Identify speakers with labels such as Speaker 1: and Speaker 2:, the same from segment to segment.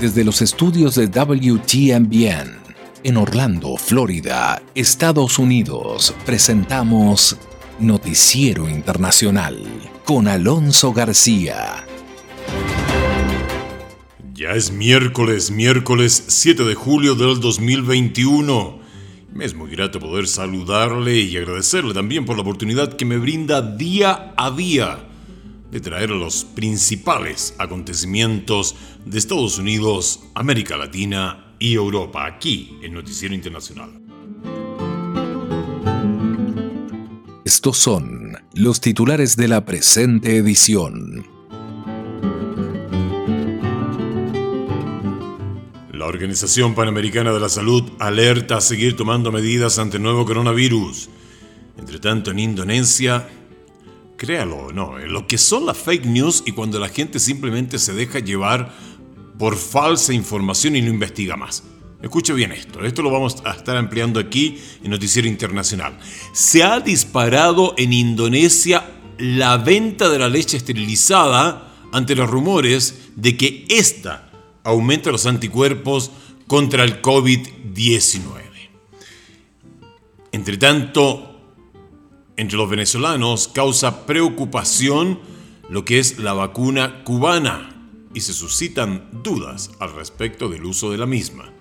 Speaker 1: Desde los estudios de WTMBN en Orlando, Florida, Estados Unidos, presentamos Noticiero Internacional con Alonso García.
Speaker 2: Ya es miércoles, miércoles 7 de julio del 2021. Me es muy grato poder saludarle y agradecerle también por la oportunidad que me brinda día a día de traer los principales acontecimientos de Estados Unidos, América Latina y Europa aquí en Noticiero Internacional.
Speaker 1: Estos son los titulares de la presente edición.
Speaker 2: La Organización Panamericana de la Salud alerta a seguir tomando medidas ante el nuevo coronavirus. Entre tanto, en Indonesia, créalo o no, lo que son las fake news y cuando la gente simplemente se deja llevar por falsa información y no investiga más. Escuche bien esto, esto lo vamos a estar ampliando aquí en Noticiero Internacional. Se ha disparado en Indonesia la venta de la leche esterilizada ante los rumores de que esta aumenta los anticuerpos contra el COVID-19. Entre tanto, entre los venezolanos causa preocupación lo que es la vacuna cubana y se suscitan dudas al respecto del uso de la misma.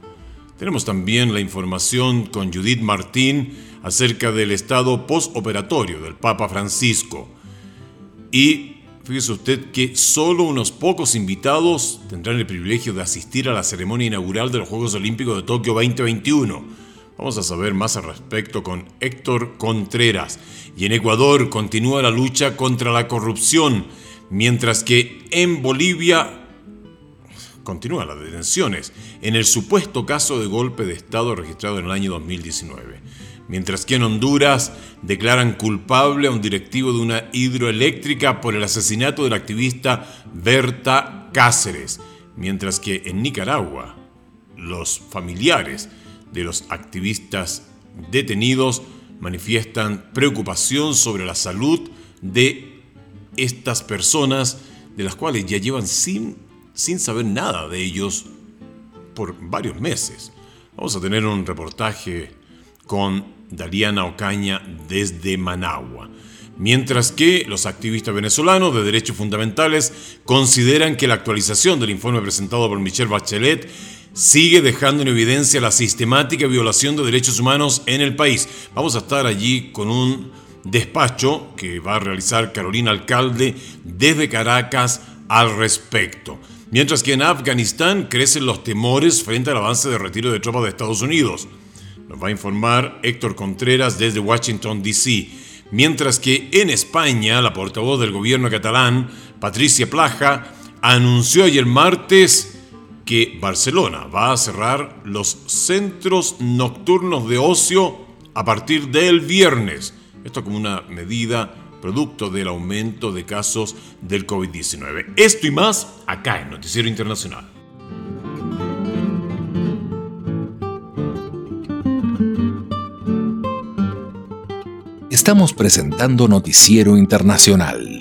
Speaker 2: Tenemos también la información con Judith Martín acerca del estado postoperatorio del Papa Francisco. Y fíjese usted que solo unos pocos invitados tendrán el privilegio de asistir a la ceremonia inaugural de los Juegos Olímpicos de Tokio 2021 Vamos a saber más al respecto con Héctor Contreras. Y en Ecuador continúa la lucha contra la corrupción, mientras que en Bolivia continúan las detenciones en el supuesto caso de golpe de Estado registrado en el año 2019. Mientras que en Honduras declaran culpable a un directivo de una hidroeléctrica por el asesinato del activista Berta Cáceres. Mientras que en Nicaragua, los familiares de los activistas detenidos manifiestan preocupación sobre la salud de estas personas de las cuales ya llevan sin, sin saber nada de ellos por varios meses. Vamos a tener un reportaje con Dariana Ocaña desde Managua. Mientras que los activistas venezolanos de derechos fundamentales consideran que la actualización del informe presentado por Michelle Bachelet sigue dejando en evidencia la sistemática violación de derechos humanos en el país. Vamos a estar allí con un despacho que va a realizar Carolina Alcalde desde Caracas al respecto. Mientras que en Afganistán crecen los temores frente al avance de retiro de tropas de Estados Unidos. Nos va a informar Héctor Contreras desde Washington, D.C. Mientras que en España, la portavoz del gobierno catalán, Patricia Plaja, anunció ayer martes que Barcelona va a cerrar los centros nocturnos de ocio a partir del viernes. Esto como una medida producto del aumento de casos del COVID-19. Esto y más acá en Noticiero Internacional.
Speaker 1: Estamos presentando Noticiero Internacional.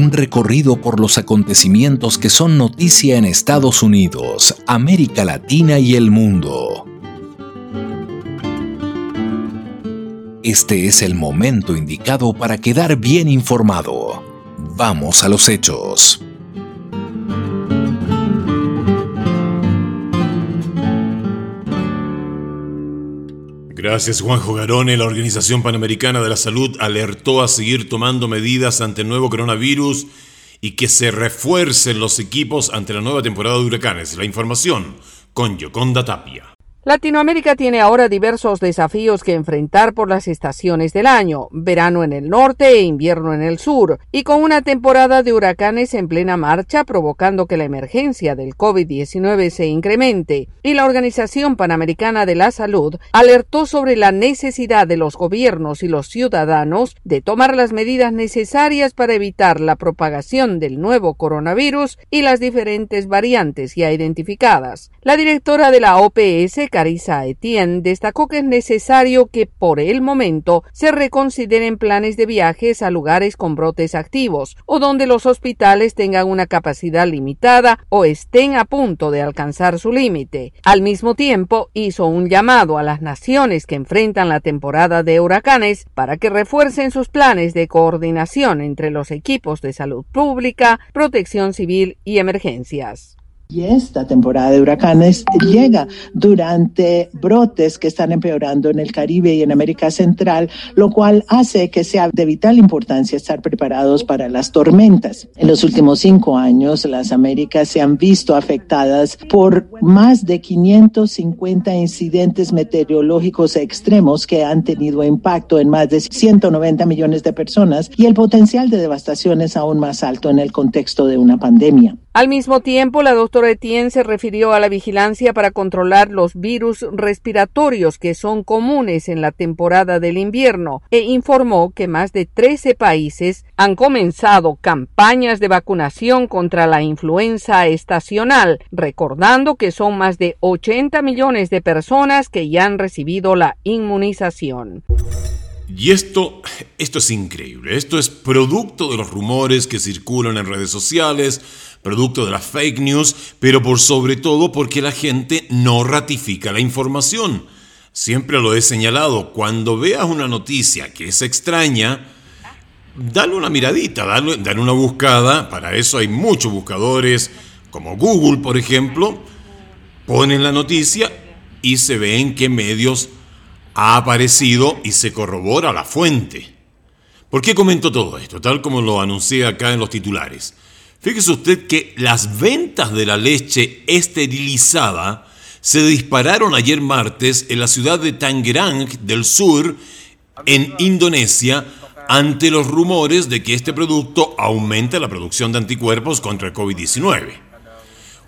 Speaker 1: Un recorrido por los acontecimientos que son noticia en Estados Unidos, América Latina y el mundo. Este es el momento indicado para quedar bien informado. Vamos a los hechos.
Speaker 2: Gracias Juanjo Garone. La Organización Panamericana de la Salud alertó a seguir tomando medidas ante el nuevo coronavirus y que se refuercen los equipos ante la nueva temporada de huracanes. La información con Yoconda Tapia.
Speaker 3: Latinoamérica tiene ahora diversos desafíos que enfrentar por las estaciones del año, verano en el norte e invierno en el sur, y con una temporada de huracanes en plena marcha provocando que la emergencia del COVID-19 se incremente, y la Organización Panamericana de la Salud alertó sobre la necesidad de los gobiernos y los ciudadanos de tomar las medidas necesarias para evitar la propagación del nuevo coronavirus y las diferentes variantes ya identificadas. La directora de la OPS, Carissa Etienne, destacó que es necesario que por el momento se reconsideren planes de viajes a lugares con brotes activos o donde los hospitales tengan una capacidad limitada o estén a punto de alcanzar su límite. Al mismo tiempo, hizo un llamado a las naciones que enfrentan la temporada de huracanes para que refuercen sus planes de coordinación entre los equipos de salud pública, protección civil y emergencias.
Speaker 4: Y esta temporada de huracanes llega durante brotes que están empeorando en el Caribe y en América Central, lo cual hace que sea de vital importancia estar preparados para las tormentas. En los últimos cinco años, las Américas se han visto afectadas por más de 550 incidentes meteorológicos extremos que han tenido impacto en más de 190 millones de personas y el potencial de devastación es aún más alto en el contexto de una pandemia.
Speaker 3: Al mismo tiempo, la doctora Etienne se refirió a la vigilancia para controlar los virus respiratorios que son comunes en la temporada del invierno e informó que más de 13 países han comenzado campañas de vacunación contra la influenza estacional, recordando que son más de 80 millones de personas que ya han recibido la inmunización.
Speaker 2: Y esto, esto es increíble. Esto es producto de los rumores que circulan en redes sociales, producto de las fake news, pero por sobre todo porque la gente no ratifica la información. Siempre lo he señalado, cuando veas una noticia que es extraña, dale una miradita, dale, dale una buscada, para eso hay muchos buscadores, como Google por ejemplo, ponen la noticia y se ve en qué medios ha aparecido y se corrobora la fuente. ¿Por qué comento todo esto? Tal como lo anuncié acá en los titulares. Fíjese usted que las ventas de la leche esterilizada se dispararon ayer martes en la ciudad de Tangerang del Sur, en Indonesia, ante los rumores de que este producto aumenta la producción de anticuerpos contra el COVID-19.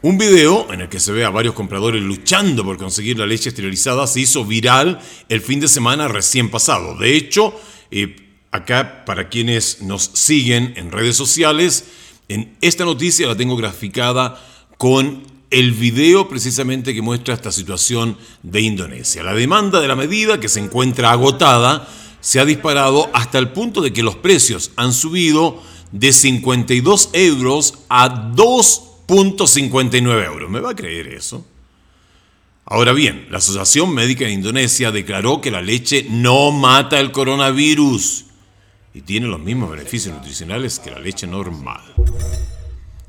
Speaker 2: Un video en el que se ve a varios compradores luchando por conseguir la leche esterilizada se hizo viral el fin de semana recién pasado. De hecho, eh, acá para quienes nos siguen en redes sociales, en esta noticia la tengo graficada con el video precisamente que muestra esta situación de Indonesia. La demanda de la medida, que se encuentra agotada, se ha disparado hasta el punto de que los precios han subido de 52 euros a 2.59 euros. ¿Me va a creer eso? Ahora bien, la Asociación Médica de Indonesia declaró que la leche no mata el coronavirus y tiene los mismos beneficios nutricionales que la leche normal.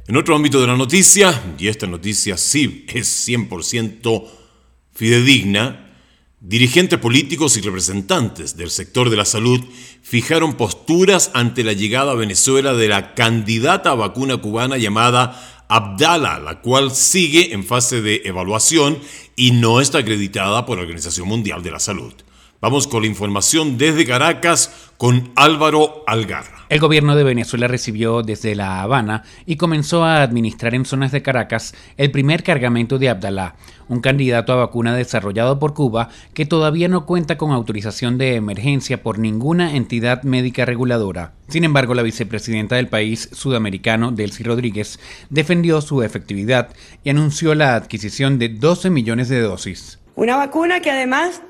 Speaker 2: En otro ámbito de la noticia, y esta noticia sí es 100% fidedigna, dirigentes políticos y representantes del sector de la salud fijaron posturas ante la llegada a Venezuela de la candidata a vacuna cubana llamada Abdala, la cual sigue en fase de evaluación y no está acreditada por la Organización Mundial de la Salud. Vamos con la información desde Caracas con Álvaro Algarra.
Speaker 5: El gobierno de Venezuela recibió desde La Habana y comenzó a administrar en zonas de Caracas el primer cargamento de Abdalá, un candidato a vacuna desarrollado por Cuba que todavía no cuenta con autorización de emergencia por ninguna entidad médica reguladora. Sin embargo, la vicepresidenta del país sudamericano, Delcy Rodríguez, defendió su efectividad y anunció la adquisición de 12 millones de dosis.
Speaker 6: Una vacuna que además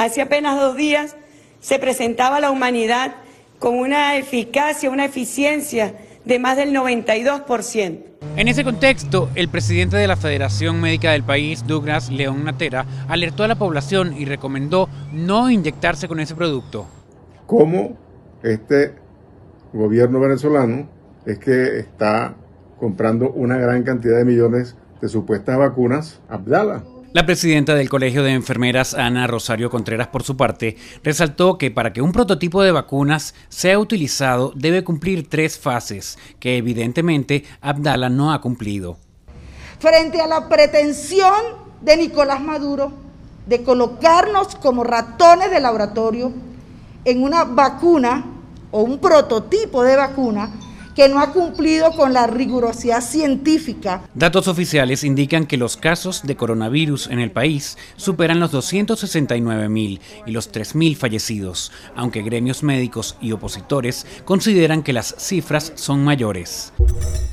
Speaker 6: Hace apenas dos días se presentaba a la humanidad con una eficacia, una eficiencia de más del 92%.
Speaker 5: En ese contexto, el presidente de la Federación Médica del país, Douglas León Natera, alertó a la población y recomendó no inyectarse con ese producto.
Speaker 7: ¿Cómo este gobierno venezolano es que está comprando una gran cantidad de millones de supuestas vacunas Abdala?
Speaker 5: La presidenta del Colegio de Enfermeras, Ana Rosario Contreras, por su parte, resaltó que para que un prototipo de vacunas sea utilizado debe cumplir tres fases, que evidentemente Abdala no ha cumplido.
Speaker 8: Frente a la pretensión de Nicolás Maduro de colocarnos como ratones de laboratorio en una vacuna o un prototipo de vacuna que no ha cumplido con la rigurosidad científica.
Speaker 5: Datos oficiales indican que los casos de coronavirus en el país superan los 269 mil y los 3 mil fallecidos, aunque gremios médicos y opositores consideran que las cifras son mayores.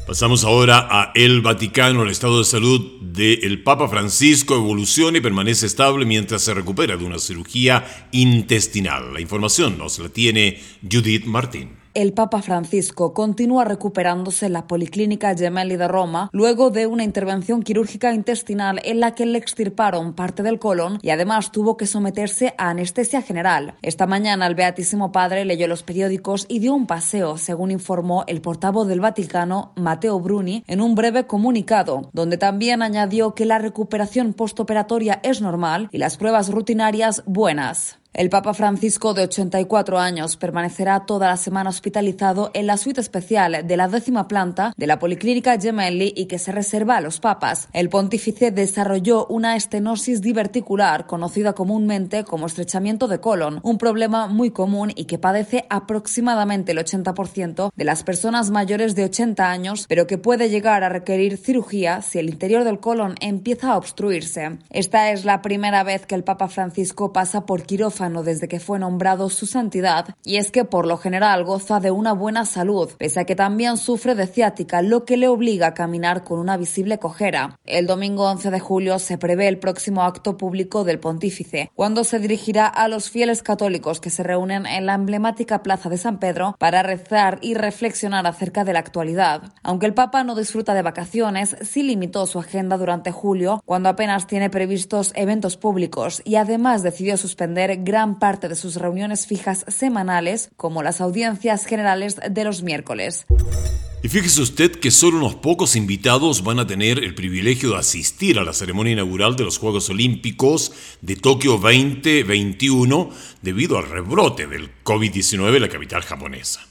Speaker 2: Pasamos ahora a El Vaticano. El estado de salud del Papa Francisco evoluciona y permanece estable mientras se recupera de una cirugía intestinal. La información nos la tiene Judith Martín
Speaker 9: el Papa Francisco continúa recuperándose en la Policlínica Gemelli de Roma luego de una intervención quirúrgica intestinal en la que le extirparon parte del colon y además tuvo que someterse a anestesia general. Esta mañana el Beatísimo Padre leyó los periódicos y dio un paseo, según informó el portavoz del Vaticano, Matteo Bruni, en un breve comunicado, donde también añadió que la recuperación postoperatoria es normal y las pruebas rutinarias buenas. El Papa Francisco, de 84 años, permanecerá toda la semana hospitalizado en la suite especial de la décima planta de la Policlínica Gemelli y que se reserva a los papas. El pontífice desarrolló una estenosis diverticular, conocida comúnmente como estrechamiento de colon, un problema muy común y que padece aproximadamente el 80% de las personas mayores de 80 años, pero que puede llegar a requerir cirugía si el interior del colon empieza a obstruirse. Esta es la primera vez que el Papa Francisco pasa por quirófano desde que fue nombrado su santidad, y es que por lo general goza de una buena salud, pese a que también sufre de ciática, lo que le obliga a caminar con una visible cojera. El domingo 11 de julio se prevé el próximo acto público del pontífice, cuando se dirigirá a los fieles católicos que se reúnen en la emblemática Plaza de San Pedro para rezar y reflexionar acerca de la actualidad. Aunque el Papa no disfruta de vacaciones, sí limitó su agenda durante julio, cuando apenas tiene previstos eventos públicos y además decidió suspender gran parte de sus reuniones fijas semanales, como las audiencias generales de los miércoles.
Speaker 2: Y fíjese usted que solo unos pocos invitados van a tener el privilegio de asistir a la ceremonia inaugural de los Juegos Olímpicos de Tokio 2021 debido al rebrote del COVID-19 en la capital japonesa.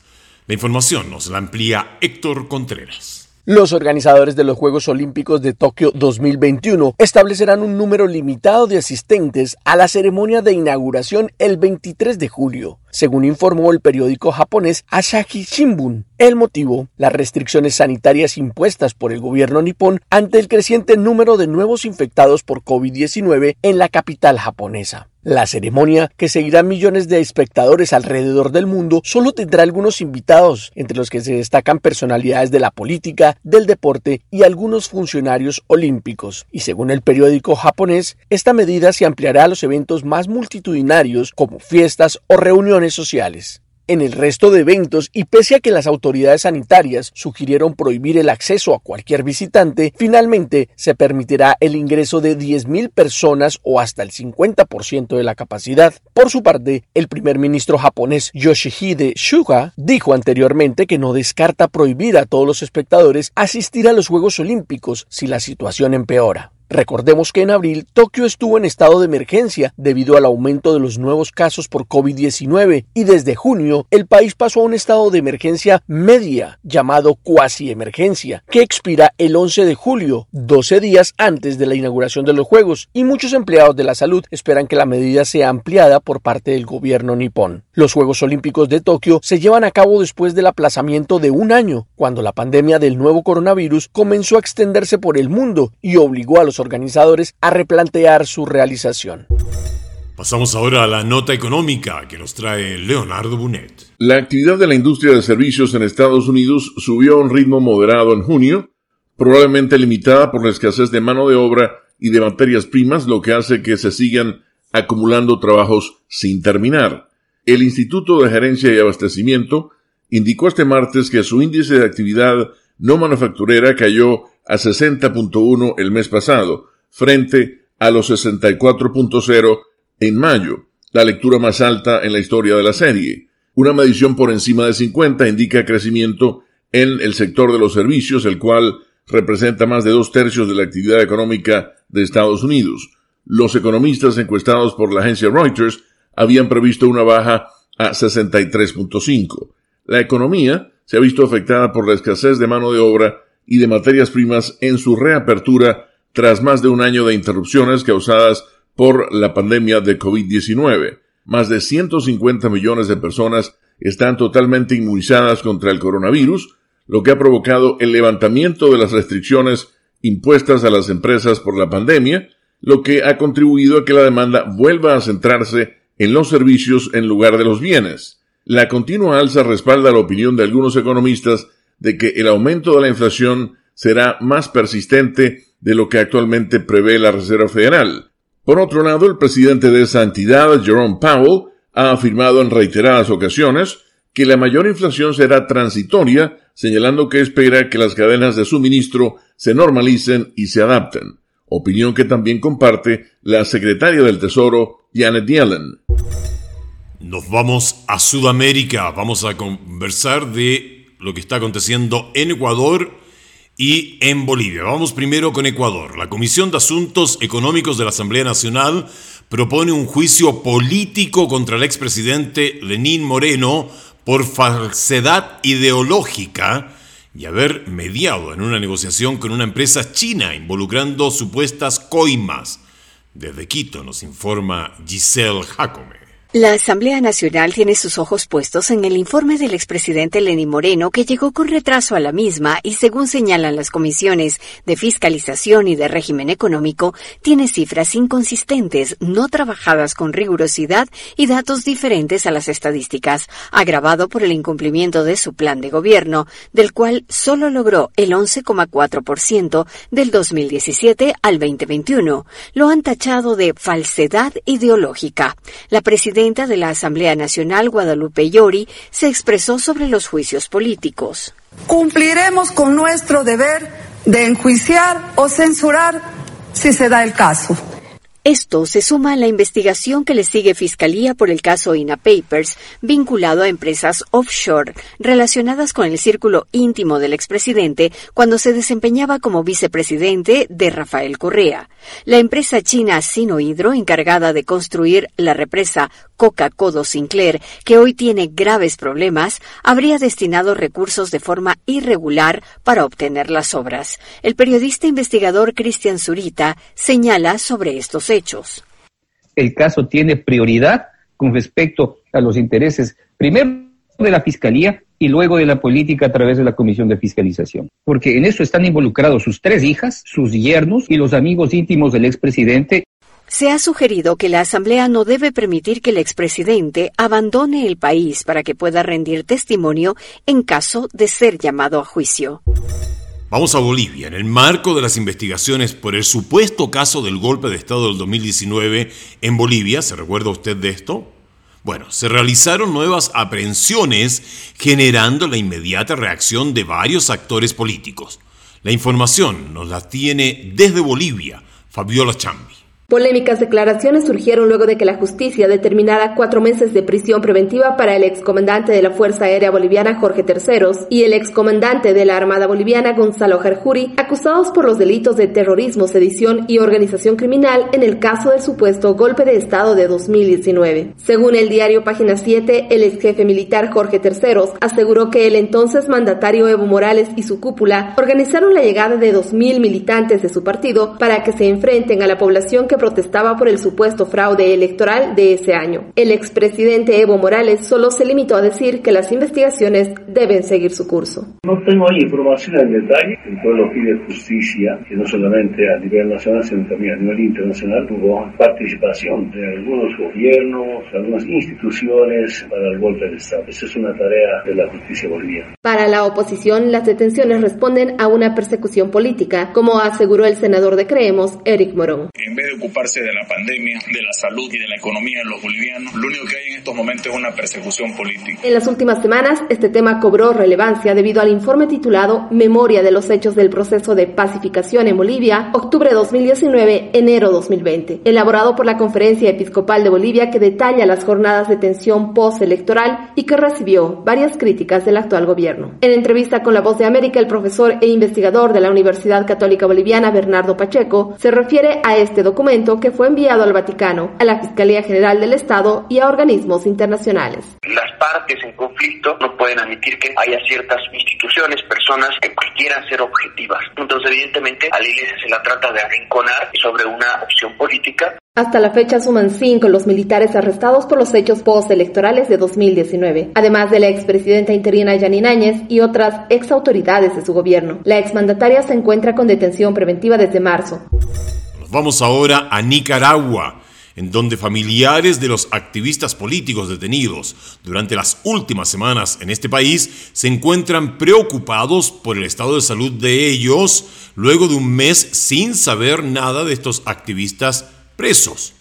Speaker 2: La información nos la amplía Héctor Contreras.
Speaker 10: Los organizadores de los Juegos Olímpicos de Tokio 2021 establecerán un número limitado de asistentes a la ceremonia de inauguración el 23 de julio, según informó el periódico japonés Asahi Shimbun. El motivo, las restricciones sanitarias impuestas por el gobierno nipón ante el creciente número de nuevos infectados por COVID-19 en la capital japonesa. La ceremonia, que seguirá millones de espectadores alrededor del mundo, solo tendrá algunos invitados, entre los que se destacan personalidades de la política, del deporte y algunos funcionarios olímpicos. Y según el periódico japonés, esta medida se ampliará a los eventos más multitudinarios como fiestas o reuniones sociales en el resto de eventos y pese a que las autoridades sanitarias sugirieron prohibir el acceso a cualquier visitante, finalmente se permitirá el ingreso de 10.000 personas o hasta el 50% de la capacidad. Por su parte, el primer ministro japonés Yoshihide Suga dijo anteriormente que no descarta prohibir a todos los espectadores asistir a los Juegos Olímpicos si la situación empeora. Recordemos que en abril Tokio estuvo en estado de emergencia debido al aumento de los nuevos casos por COVID-19 y desde junio el país pasó a un estado de emergencia media llamado cuasi emergencia que expira el 11 de julio, 12 días antes de la inauguración de los Juegos y muchos empleados de la salud esperan que la medida sea ampliada por parte del gobierno nipón. Los Juegos Olímpicos de Tokio se llevan a cabo después del aplazamiento de un año, cuando la pandemia del nuevo coronavirus comenzó a extenderse por el mundo y obligó a los organizadores a replantear su realización.
Speaker 2: Pasamos ahora a la nota económica que nos trae Leonardo Bunet.
Speaker 11: La actividad de la industria de servicios en Estados Unidos subió a un ritmo moderado en junio, probablemente limitada por la escasez de mano de obra y de materias primas, lo que hace que se sigan acumulando trabajos sin terminar. El Instituto de Gerencia y Abastecimiento indicó este martes que su índice de actividad no manufacturera cayó a 60.1 el mes pasado, frente a los 64.0 en mayo, la lectura más alta en la historia de la serie. Una medición por encima de 50 indica crecimiento en el sector de los servicios, el cual representa más de dos tercios de la actividad económica de Estados Unidos. Los economistas encuestados por la agencia Reuters habían previsto una baja a 63.5. La economía se ha visto afectada por la escasez de mano de obra y de materias primas en su reapertura tras más de un año de interrupciones causadas por la pandemia de COVID-19. Más de 150 millones de personas están totalmente inmunizadas contra el coronavirus, lo que ha provocado el levantamiento de las restricciones impuestas a las empresas por la pandemia, lo que ha contribuido a que la demanda vuelva a centrarse en los servicios en lugar de los bienes. La continua alza respalda la opinión de algunos economistas de que el aumento de la inflación será más persistente de lo que actualmente prevé la Reserva Federal. Por otro lado, el presidente de esa entidad, Jerome Powell, ha afirmado en reiteradas ocasiones que la mayor inflación será transitoria, señalando que espera que las cadenas de suministro se normalicen y se adapten, opinión que también comparte la secretaria del Tesoro, Janet Yellen.
Speaker 2: Nos vamos a Sudamérica, vamos a conversar de lo que está aconteciendo en Ecuador y en Bolivia. Vamos primero con Ecuador. La Comisión de Asuntos Económicos de la Asamblea Nacional propone un juicio político contra el expresidente Lenín Moreno por falsedad ideológica y haber mediado en una negociación con una empresa china involucrando supuestas coimas. Desde Quito nos informa Giselle Jacome.
Speaker 12: La Asamblea Nacional tiene sus ojos puestos en el informe del expresidente Lenín Moreno que llegó con retraso a la misma y según señalan las comisiones de fiscalización y de régimen económico, tiene cifras inconsistentes, no trabajadas con rigurosidad y datos diferentes a las estadísticas, agravado por el incumplimiento de su plan de gobierno, del cual solo logró el 11,4% del 2017 al 2021. Lo han tachado de falsedad ideológica. La presidenta de la Asamblea Nacional, Guadalupe Llori, se expresó sobre los juicios políticos.
Speaker 13: Cumpliremos con nuestro deber de enjuiciar o censurar si se da el caso.
Speaker 12: Esto se suma a la investigación que le sigue Fiscalía por el caso INA Papers, vinculado a empresas offshore relacionadas con el círculo íntimo del expresidente cuando se desempeñaba como vicepresidente de Rafael Correa. La empresa china Sinohydro, encargada de construir la represa Coca-Codo Sinclair, que hoy tiene graves problemas, habría destinado recursos de forma irregular para obtener las obras. El periodista investigador Cristian Zurita señala sobre estos.
Speaker 14: El caso tiene prioridad con respecto a los intereses, primero de la Fiscalía y luego de la política a través de la Comisión de Fiscalización. Porque en eso están involucrados sus tres hijas, sus yernos y los amigos íntimos del expresidente
Speaker 12: se ha sugerido que la Asamblea no debe permitir que el expresidente abandone el país para que pueda rendir testimonio en caso de ser llamado a juicio.
Speaker 2: Vamos a Bolivia. En el marco de las investigaciones por el supuesto caso del golpe de Estado del 2019 en Bolivia, ¿se recuerda usted de esto? Bueno, se realizaron nuevas aprehensiones generando la inmediata reacción de varios actores políticos. La información nos la tiene desde Bolivia Fabiola Chambi.
Speaker 15: Polémicas declaraciones surgieron luego de que la justicia determinara cuatro meses de prisión preventiva para el excomandante de la Fuerza Aérea Boliviana Jorge Terceros y el excomandante de la Armada Boliviana Gonzalo Jarjuri, acusados por los delitos de terrorismo, sedición y organización criminal en el caso del supuesto golpe de Estado de 2019. Según el diario Página 7, el ex jefe militar Jorge Terceros aseguró que el entonces mandatario Evo Morales y su cúpula organizaron la llegada de 2.000 militantes de su partido para que se enfrenten a la población que protestaba por el supuesto fraude electoral de ese año. El expresidente Evo Morales solo se limitó a decir que las investigaciones deben seguir su curso.
Speaker 16: No tengo ahí información en detalle, el pueblo pide justicia, que no solamente a nivel nacional, sino también a nivel internacional hubo participación de algunos gobiernos, algunas instituciones para el golpe de Estado. Esa es una tarea de la justicia boliviana.
Speaker 15: Para la oposición, las detenciones responden a una persecución política, como aseguró el senador de Creemos, Eric Morón.
Speaker 17: En vez de de la pandemia, de la salud y de la economía de los bolivianos. Lo único que hay en estos momentos es una persecución política.
Speaker 15: En las últimas semanas, este tema cobró relevancia debido al informe titulado Memoria de los hechos del proceso de pacificación en Bolivia, octubre 2019, enero 2020, elaborado por la Conferencia Episcopal de Bolivia que detalla las jornadas de tensión postelectoral y que recibió varias críticas del actual gobierno. En entrevista con La Voz de América, el profesor e investigador de la Universidad Católica Boliviana, Bernardo Pacheco, se refiere a este documento que fue enviado al Vaticano, a la Fiscalía General del Estado y a organismos internacionales.
Speaker 18: Las partes en conflicto no pueden admitir que haya ciertas instituciones, personas que quieran ser objetivas. Entonces, evidentemente, a la iglesia se la trata de arrinconar sobre una opción política.
Speaker 15: Hasta la fecha suman cinco los militares arrestados por los hechos postelectorales de 2019, además de la expresidenta interina Yanine Áñez y otras exautoridades de su gobierno. La exmandataria se encuentra con detención preventiva desde marzo.
Speaker 2: Vamos ahora a Nicaragua en donde familiares de los activistas políticos detenidos durante las últimas semanas en este país se encuentran preocupados por el estado de salud de ellos luego de un mes sin saber nada de estos activistas presos.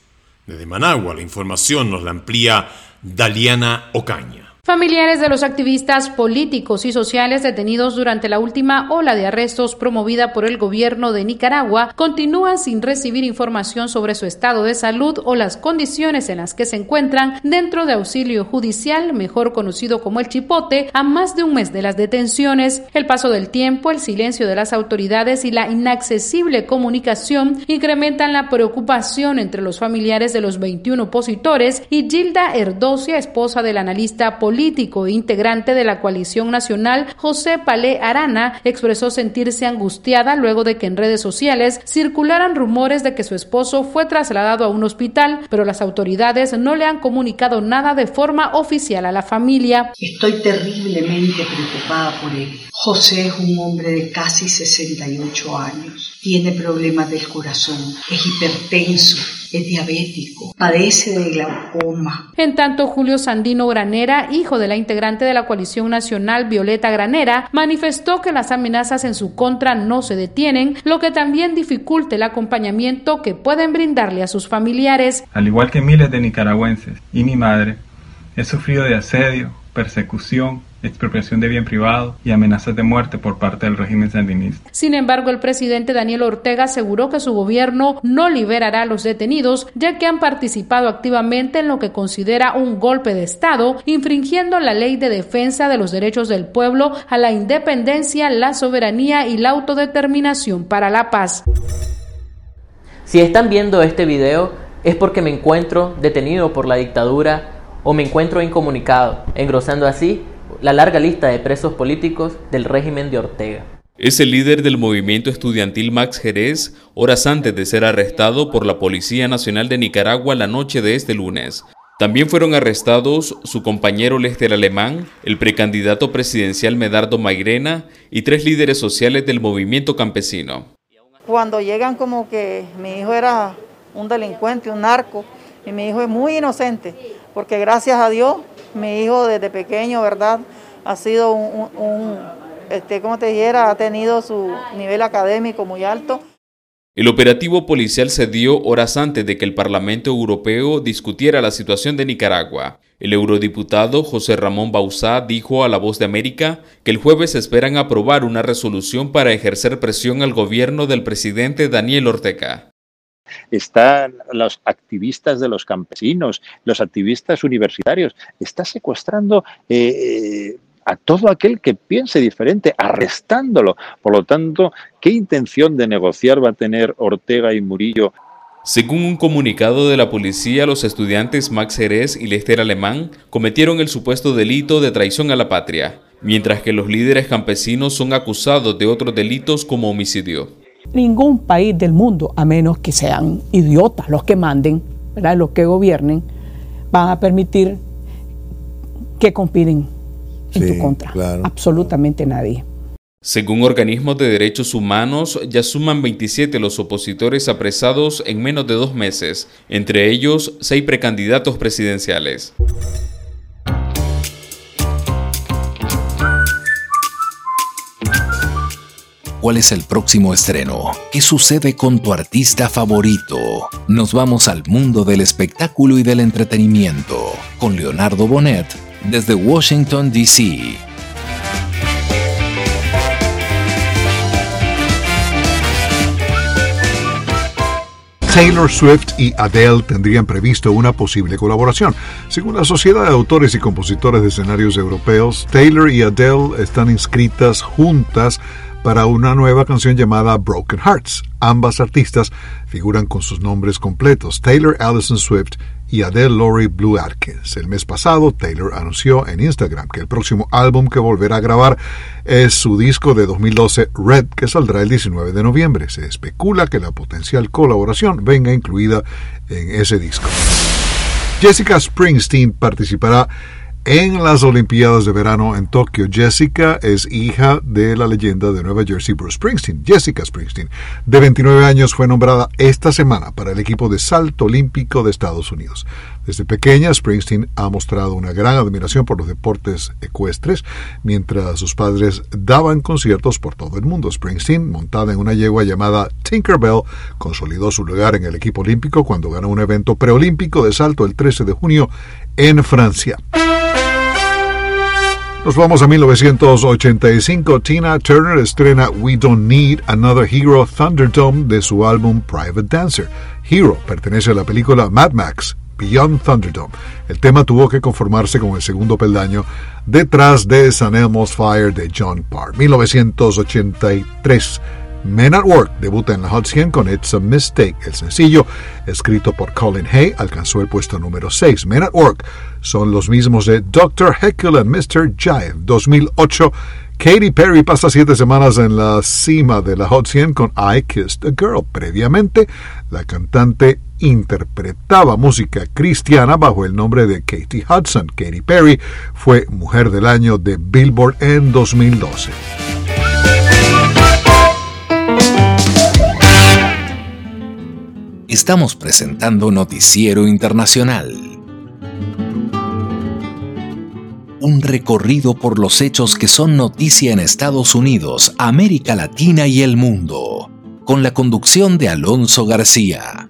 Speaker 2: Desde Managua la información nos la amplía Daliana Ocaña.
Speaker 19: Familiares de los activistas políticos y sociales detenidos durante la última ola de arrestos promovida por el gobierno de Nicaragua continúan sin recibir información sobre su estado de salud o las condiciones en las que se encuentran dentro de auxilio judicial, mejor conocido como el chipote, a más de un mes de las detenciones. El paso del tiempo, el silencio de las autoridades y la inaccesible comunicación incrementan la preocupación entre los familiares de los 21 opositores y Gilda Erdosia, esposa del analista político político e integrante de la coalición nacional, José Palé Arana, expresó sentirse angustiada luego de que en redes sociales circularan rumores de que su esposo fue trasladado a un hospital, pero las autoridades no le han comunicado nada de forma oficial a la familia.
Speaker 20: Estoy terriblemente preocupada por él. José es un hombre de casi 68 años. Tiene problemas del corazón, es hipertenso, es diabético, padece de glaucoma.
Speaker 19: En tanto, Julio Sandino Granera, hijo de la integrante de la coalición nacional Violeta Granera, manifestó que las amenazas en su contra no se detienen, lo que también dificulta el acompañamiento que pueden brindarle a sus familiares.
Speaker 21: Al igual que miles de nicaragüenses y mi madre, he sufrido de asedio, persecución, expropiación de bien privado y amenazas de muerte por parte del régimen sandinista.
Speaker 19: Sin embargo, el presidente Daniel Ortega aseguró que su gobierno no liberará a los detenidos, ya que han participado activamente en lo que considera un golpe de Estado, infringiendo la ley de defensa de los derechos del pueblo a la independencia, la soberanía y la autodeterminación para la paz.
Speaker 22: Si están viendo este video es porque me encuentro detenido por la dictadura o me encuentro incomunicado, engrosando así la larga lista de presos políticos del régimen de Ortega.
Speaker 23: Es el líder del movimiento estudiantil Max Jerez, horas antes de ser arrestado por la Policía Nacional de Nicaragua la noche de este lunes. También fueron arrestados su compañero Lester Alemán, el precandidato presidencial Medardo Mairena y tres líderes sociales del movimiento campesino.
Speaker 24: Cuando llegan como que mi hijo era un delincuente, un narco, y mi hijo es muy inocente, porque gracias a Dios mi hijo desde pequeño, ¿verdad? Ha sido un, este, como te dijera, ha tenido su nivel académico muy alto.
Speaker 23: El operativo policial se dio horas antes de que el Parlamento Europeo discutiera la situación de Nicaragua. El eurodiputado José Ramón Bauzá dijo a La Voz de América que el jueves esperan aprobar una resolución para ejercer presión al gobierno del presidente Daniel Ortega
Speaker 25: están los activistas de los campesinos, los activistas universitarios, está secuestrando eh, a todo aquel que piense diferente, arrestándolo. Por lo tanto, ¿qué intención de negociar va a tener Ortega y Murillo?
Speaker 23: Según un comunicado de la policía, los estudiantes Max Jerez y Lester Alemán cometieron el supuesto delito de traición a la patria, mientras que los líderes campesinos son acusados de otros delitos como homicidio.
Speaker 26: Ningún país del mundo, a menos que sean idiotas los que manden, ¿verdad? los que gobiernen, van a permitir que conspiren en tu contra. Absolutamente nadie.
Speaker 23: Según organismos de derechos humanos, ya suman 27 los opositores apresados en menos de dos meses, entre ellos seis precandidatos presidenciales.
Speaker 1: Cuál es el próximo estreno, qué sucede con tu artista favorito. Nos vamos al mundo del espectáculo y del entretenimiento con Leonardo Bonet desde Washington, D.C.
Speaker 27: Taylor Swift y Adele tendrían previsto una posible colaboración. Según la Sociedad de Autores y Compositores de Escenarios Europeos, Taylor y Adele están inscritas juntas para una nueva canción llamada Broken Hearts. Ambas artistas figuran con sus nombres completos, Taylor Allison Swift y Adele Laurie Blue Atkins. El mes pasado, Taylor anunció en Instagram que el próximo álbum que volverá a grabar es su disco de 2012 Red, que saldrá el 19 de noviembre. Se especula que la potencial colaboración venga incluida en ese disco. Jessica Springsteen participará en las Olimpiadas de Verano en Tokio. Jessica es hija de la leyenda de Nueva Jersey, Bruce Springsteen. Jessica Springsteen, de 29 años, fue nombrada esta semana para el equipo de salto olímpico de Estados Unidos. Desde pequeña, Springsteen ha mostrado una gran admiración por los deportes ecuestres, mientras sus padres daban conciertos por todo el mundo. Springsteen, montada en una yegua llamada Tinkerbell, consolidó su lugar en el equipo olímpico cuando ganó un evento preolímpico de salto el 13 de junio en Francia. Nos vamos a 1985. Tina Turner estrena We Don't Need Another Hero Thunderdome de su álbum Private Dancer. Hero pertenece a la película Mad Max Beyond Thunderdome. El tema tuvo que conformarse con el segundo peldaño detrás de San Elmo's Fire de John Parr. 1983. Men at Work debuta en la Hot 100 con It's a Mistake. El sencillo, escrito por Colin Hay, alcanzó el puesto número 6. Men at Work son los mismos de Dr. Heckle and Mr. Jive 2008. Katy Perry pasa siete semanas en la cima de la Hot 100 con I Kissed a Girl. Previamente, la cantante interpretaba música cristiana bajo el nombre de Katie Hudson. Katy Perry fue Mujer del Año de Billboard en 2012.
Speaker 1: Estamos presentando Noticiero Internacional. Un recorrido por los hechos que son noticia en Estados Unidos, América Latina y el mundo, con la conducción de Alonso García.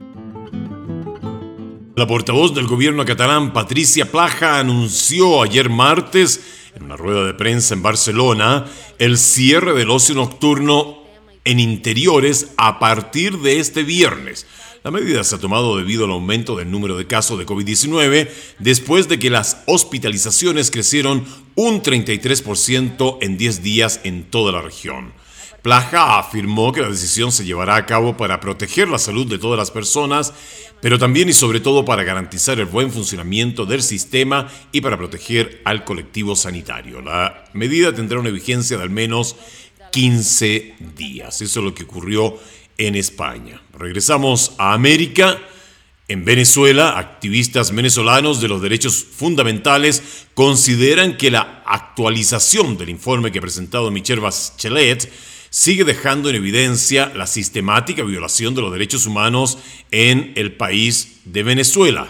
Speaker 2: La portavoz del gobierno catalán, Patricia Plaja, anunció ayer martes, en una rueda de prensa en Barcelona, el cierre del ocio nocturno en interiores a partir de este viernes la medida se ha tomado debido al aumento del número de casos de COVID-19 después de que las hospitalizaciones crecieron un 33% en 10 días en toda la región. Plaja afirmó que la decisión se llevará a cabo para proteger la salud de todas las personas, pero también y sobre todo para garantizar el buen funcionamiento del sistema y para proteger al colectivo sanitario. La medida tendrá una vigencia de al menos 15 días. Eso es lo que ocurrió en España. Regresamos a América. En Venezuela, activistas venezolanos de los derechos fundamentales consideran que la actualización del informe que ha presentado Michelle Bachelet sigue dejando en evidencia la sistemática violación de los derechos humanos en el país de Venezuela.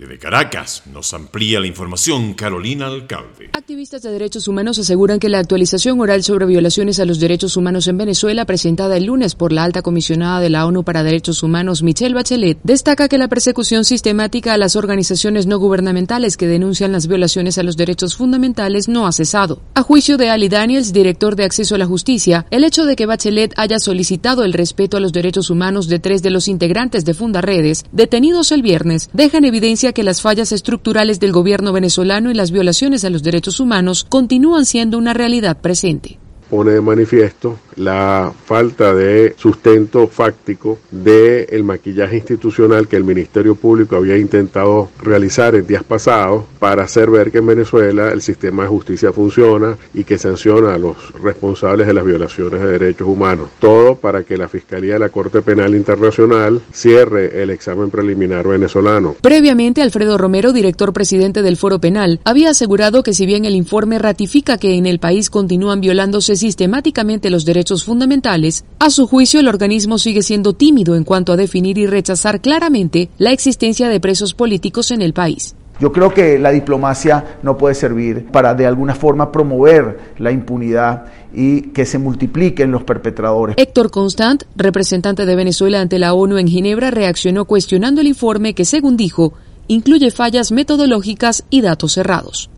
Speaker 2: Desde Caracas nos amplía la información Carolina Alcalde.
Speaker 28: Activistas de derechos humanos aseguran que la actualización oral sobre violaciones a los derechos humanos en Venezuela presentada el lunes por la alta comisionada de la ONU para Derechos Humanos Michelle Bachelet destaca que la persecución sistemática a las organizaciones no gubernamentales que denuncian las violaciones a los derechos fundamentales no ha cesado. A juicio de Ali Daniels, director de Acceso a la Justicia, el hecho de que Bachelet haya solicitado el respeto a los derechos humanos de tres de los integrantes de Fundaredes detenidos el viernes deja en evidencia que las fallas estructurales del gobierno venezolano y las violaciones a los derechos humanos continúan siendo una realidad presente
Speaker 29: pone de manifiesto la falta de sustento fáctico del el maquillaje institucional que el Ministerio Público había intentado realizar en días pasados para hacer ver que en Venezuela el sistema de justicia funciona y que sanciona a los responsables de las violaciones de derechos humanos. Todo para que la Fiscalía de la Corte Penal Internacional cierre el examen preliminar venezolano.
Speaker 28: Previamente, Alfredo Romero, director presidente del Foro Penal, había asegurado que si bien el informe ratifica que en el país continúan violándose sistemáticamente los derechos fundamentales, a su juicio el organismo sigue siendo tímido en cuanto a definir y rechazar claramente la existencia de presos políticos en el país.
Speaker 30: Yo creo que la diplomacia no puede servir para de alguna forma promover la impunidad y que se multipliquen los perpetradores.
Speaker 28: Héctor Constant, representante de Venezuela ante la ONU en Ginebra, reaccionó cuestionando el informe que, según dijo, incluye fallas metodológicas y datos cerrados.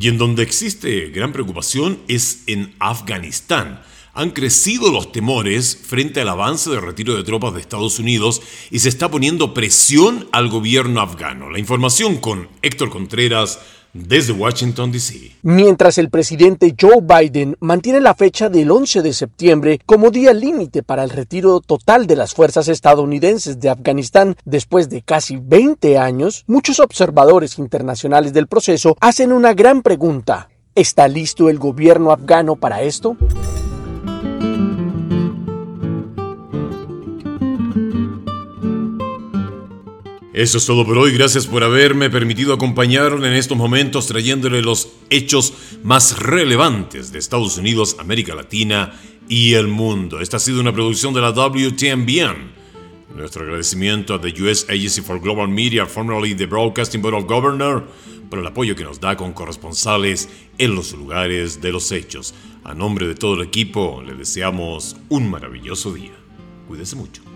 Speaker 2: Y en donde existe gran preocupación es en Afganistán. Han crecido los temores frente al avance de retiro de tropas de Estados Unidos y se está poniendo presión al gobierno afgano. La información con Héctor Contreras desde Washington, D.C.
Speaker 10: Mientras el presidente Joe Biden mantiene la fecha del 11 de septiembre como día límite para el retiro total de las fuerzas estadounidenses de Afganistán después de casi 20 años, muchos observadores internacionales del proceso hacen una gran pregunta. ¿Está listo el gobierno afgano para esto?
Speaker 2: Eso es todo por hoy. Gracias por haberme permitido acompañarle en estos momentos trayéndole los hechos más relevantes de Estados Unidos, América Latina y el mundo. Esta ha sido una producción de la WTMBN. Nuestro agradecimiento a the US Agency for Global Media, formerly the Broadcasting Board of Governors, por el apoyo que nos da con corresponsales en los lugares de los hechos. A nombre de todo el equipo, le deseamos un maravilloso día. Cuídese mucho.